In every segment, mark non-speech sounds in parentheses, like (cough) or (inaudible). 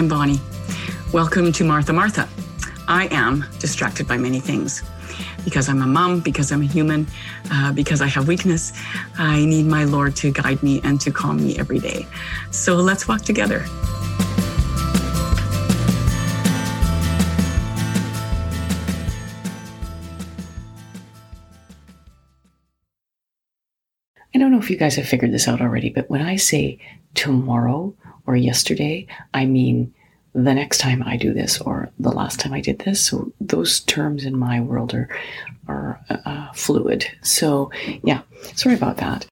I'm Bonnie. Welcome to Martha Martha. I am distracted by many things. Because I'm a mom, because I'm a human, uh, because I have weakness, I need my Lord to guide me and to calm me every day. So let's walk together. Don't know if you guys have figured this out already, but when I say tomorrow or yesterday, I mean the next time I do this or the last time I did this. So those terms in my world are are uh, fluid. So yeah, sorry about that.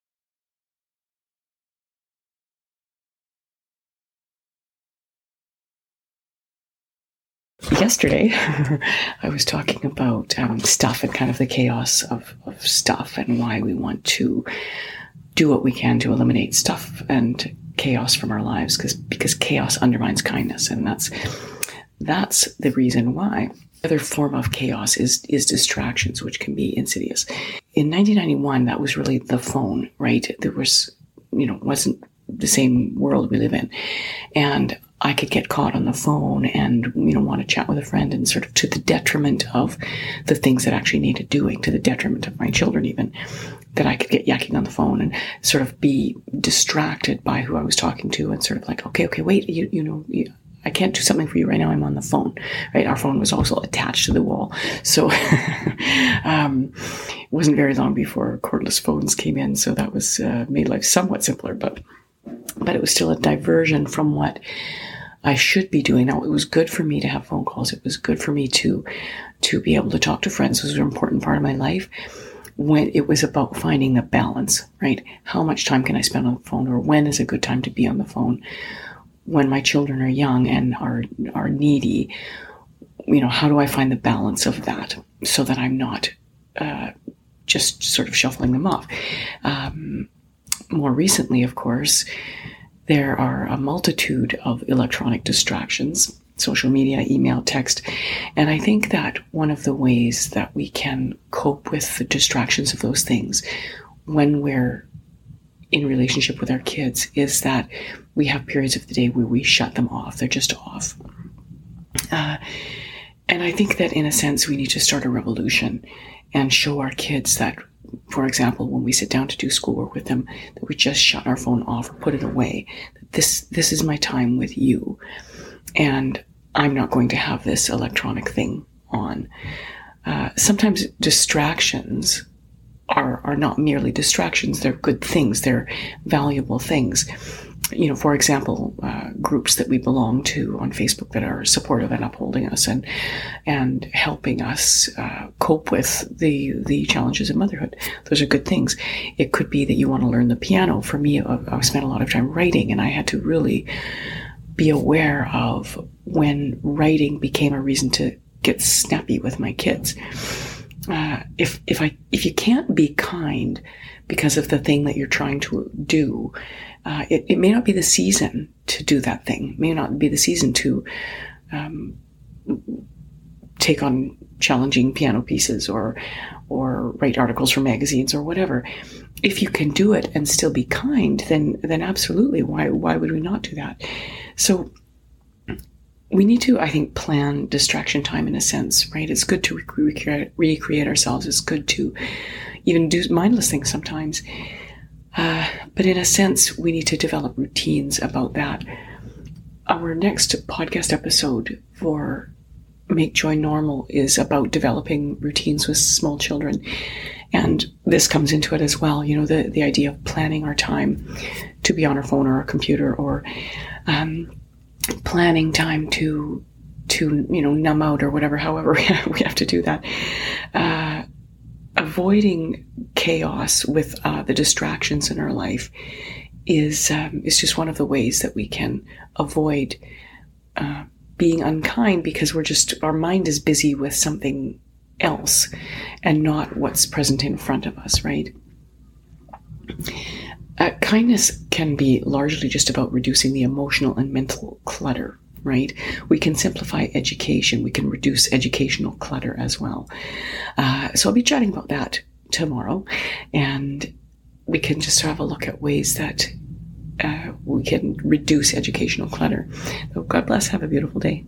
Yesterday, (laughs) (laughs) I was talking about um, stuff and kind of the chaos of, of stuff and why we want to do what we can to eliminate stuff and chaos from our lives because because chaos undermines kindness and that's that's the reason why. The other form of chaos is is distractions which can be insidious. In 1991 that was really the phone right? There was you know wasn't the same world we live in. And I could get caught on the phone and you know want to chat with a friend and sort of to the detriment of the things that actually needed doing to the detriment of my children even that I could get yakking on the phone and sort of be distracted by who I was talking to and sort of like, okay, okay, wait, you, you know, you, I can't do something for you right now. I'm on the phone, right? Our phone was also attached to the wall. So, (laughs) um, it wasn't very long before cordless phones came in. So that was, uh, made life somewhat simpler, but, but it was still a diversion from what I should be doing. Now, it was good for me to have phone calls. It was good for me to, to be able to talk to friends. This was an important part of my life when it was about finding the balance, right? How much time can I spend on the phone or when is a good time to be on the phone? When my children are young and are, are needy, you know, how do I find the balance of that so that I'm not, uh, just sort of shuffling them off? Um, more recently, of course, there are a multitude of electronic distractions social media, email, text. And I think that one of the ways that we can cope with the distractions of those things when we're in relationship with our kids is that we have periods of the day where we shut them off. They're just off. Uh, and I think that in a sense, we need to start a revolution and show our kids that, for example, when we sit down to do schoolwork with them, that we just shut our phone off or put it away. This, this is my time with you. And I'm not going to have this electronic thing on. Uh, sometimes distractions are, are not merely distractions, they're good things, they're valuable things. You know, for example, uh, groups that we belong to on Facebook that are supportive and upholding us and and helping us uh, cope with the the challenges of motherhood. Those are good things. It could be that you want to learn the piano. For me, uh, I spent a lot of time writing, and I had to really be aware of when writing became a reason to get snappy with my kids. If if I if you can't be kind because of the thing that you're trying to do, uh, it, it may not be the season to do that thing. It may not be the season to um, take on challenging piano pieces or or write articles for magazines or whatever. If you can do it and still be kind, then then absolutely. Why why would we not do that? So we need to, I think, plan distraction time in a sense, right? It's good to recreate, recreate ourselves. It's good to even do mindless things sometimes. Uh, but in a sense, we need to develop routines about that. Our next podcast episode for Make Joy Normal is about developing routines with small children. And this comes into it as well, you know, the, the idea of planning our time to be on our phone or our computer or um, planning time to to you know numb out or whatever however (laughs) we have to do that. Uh, avoiding chaos with uh, the distractions in our life is um, is just one of the ways that we can avoid uh, being unkind because we're just our mind is busy with something else and not what's present in front of us right uh, kindness can be largely just about reducing the emotional and mental clutter, right? We can simplify education. We can reduce educational clutter as well. Uh, so I'll be chatting about that tomorrow, and we can just have a look at ways that uh, we can reduce educational clutter. So God bless. Have a beautiful day.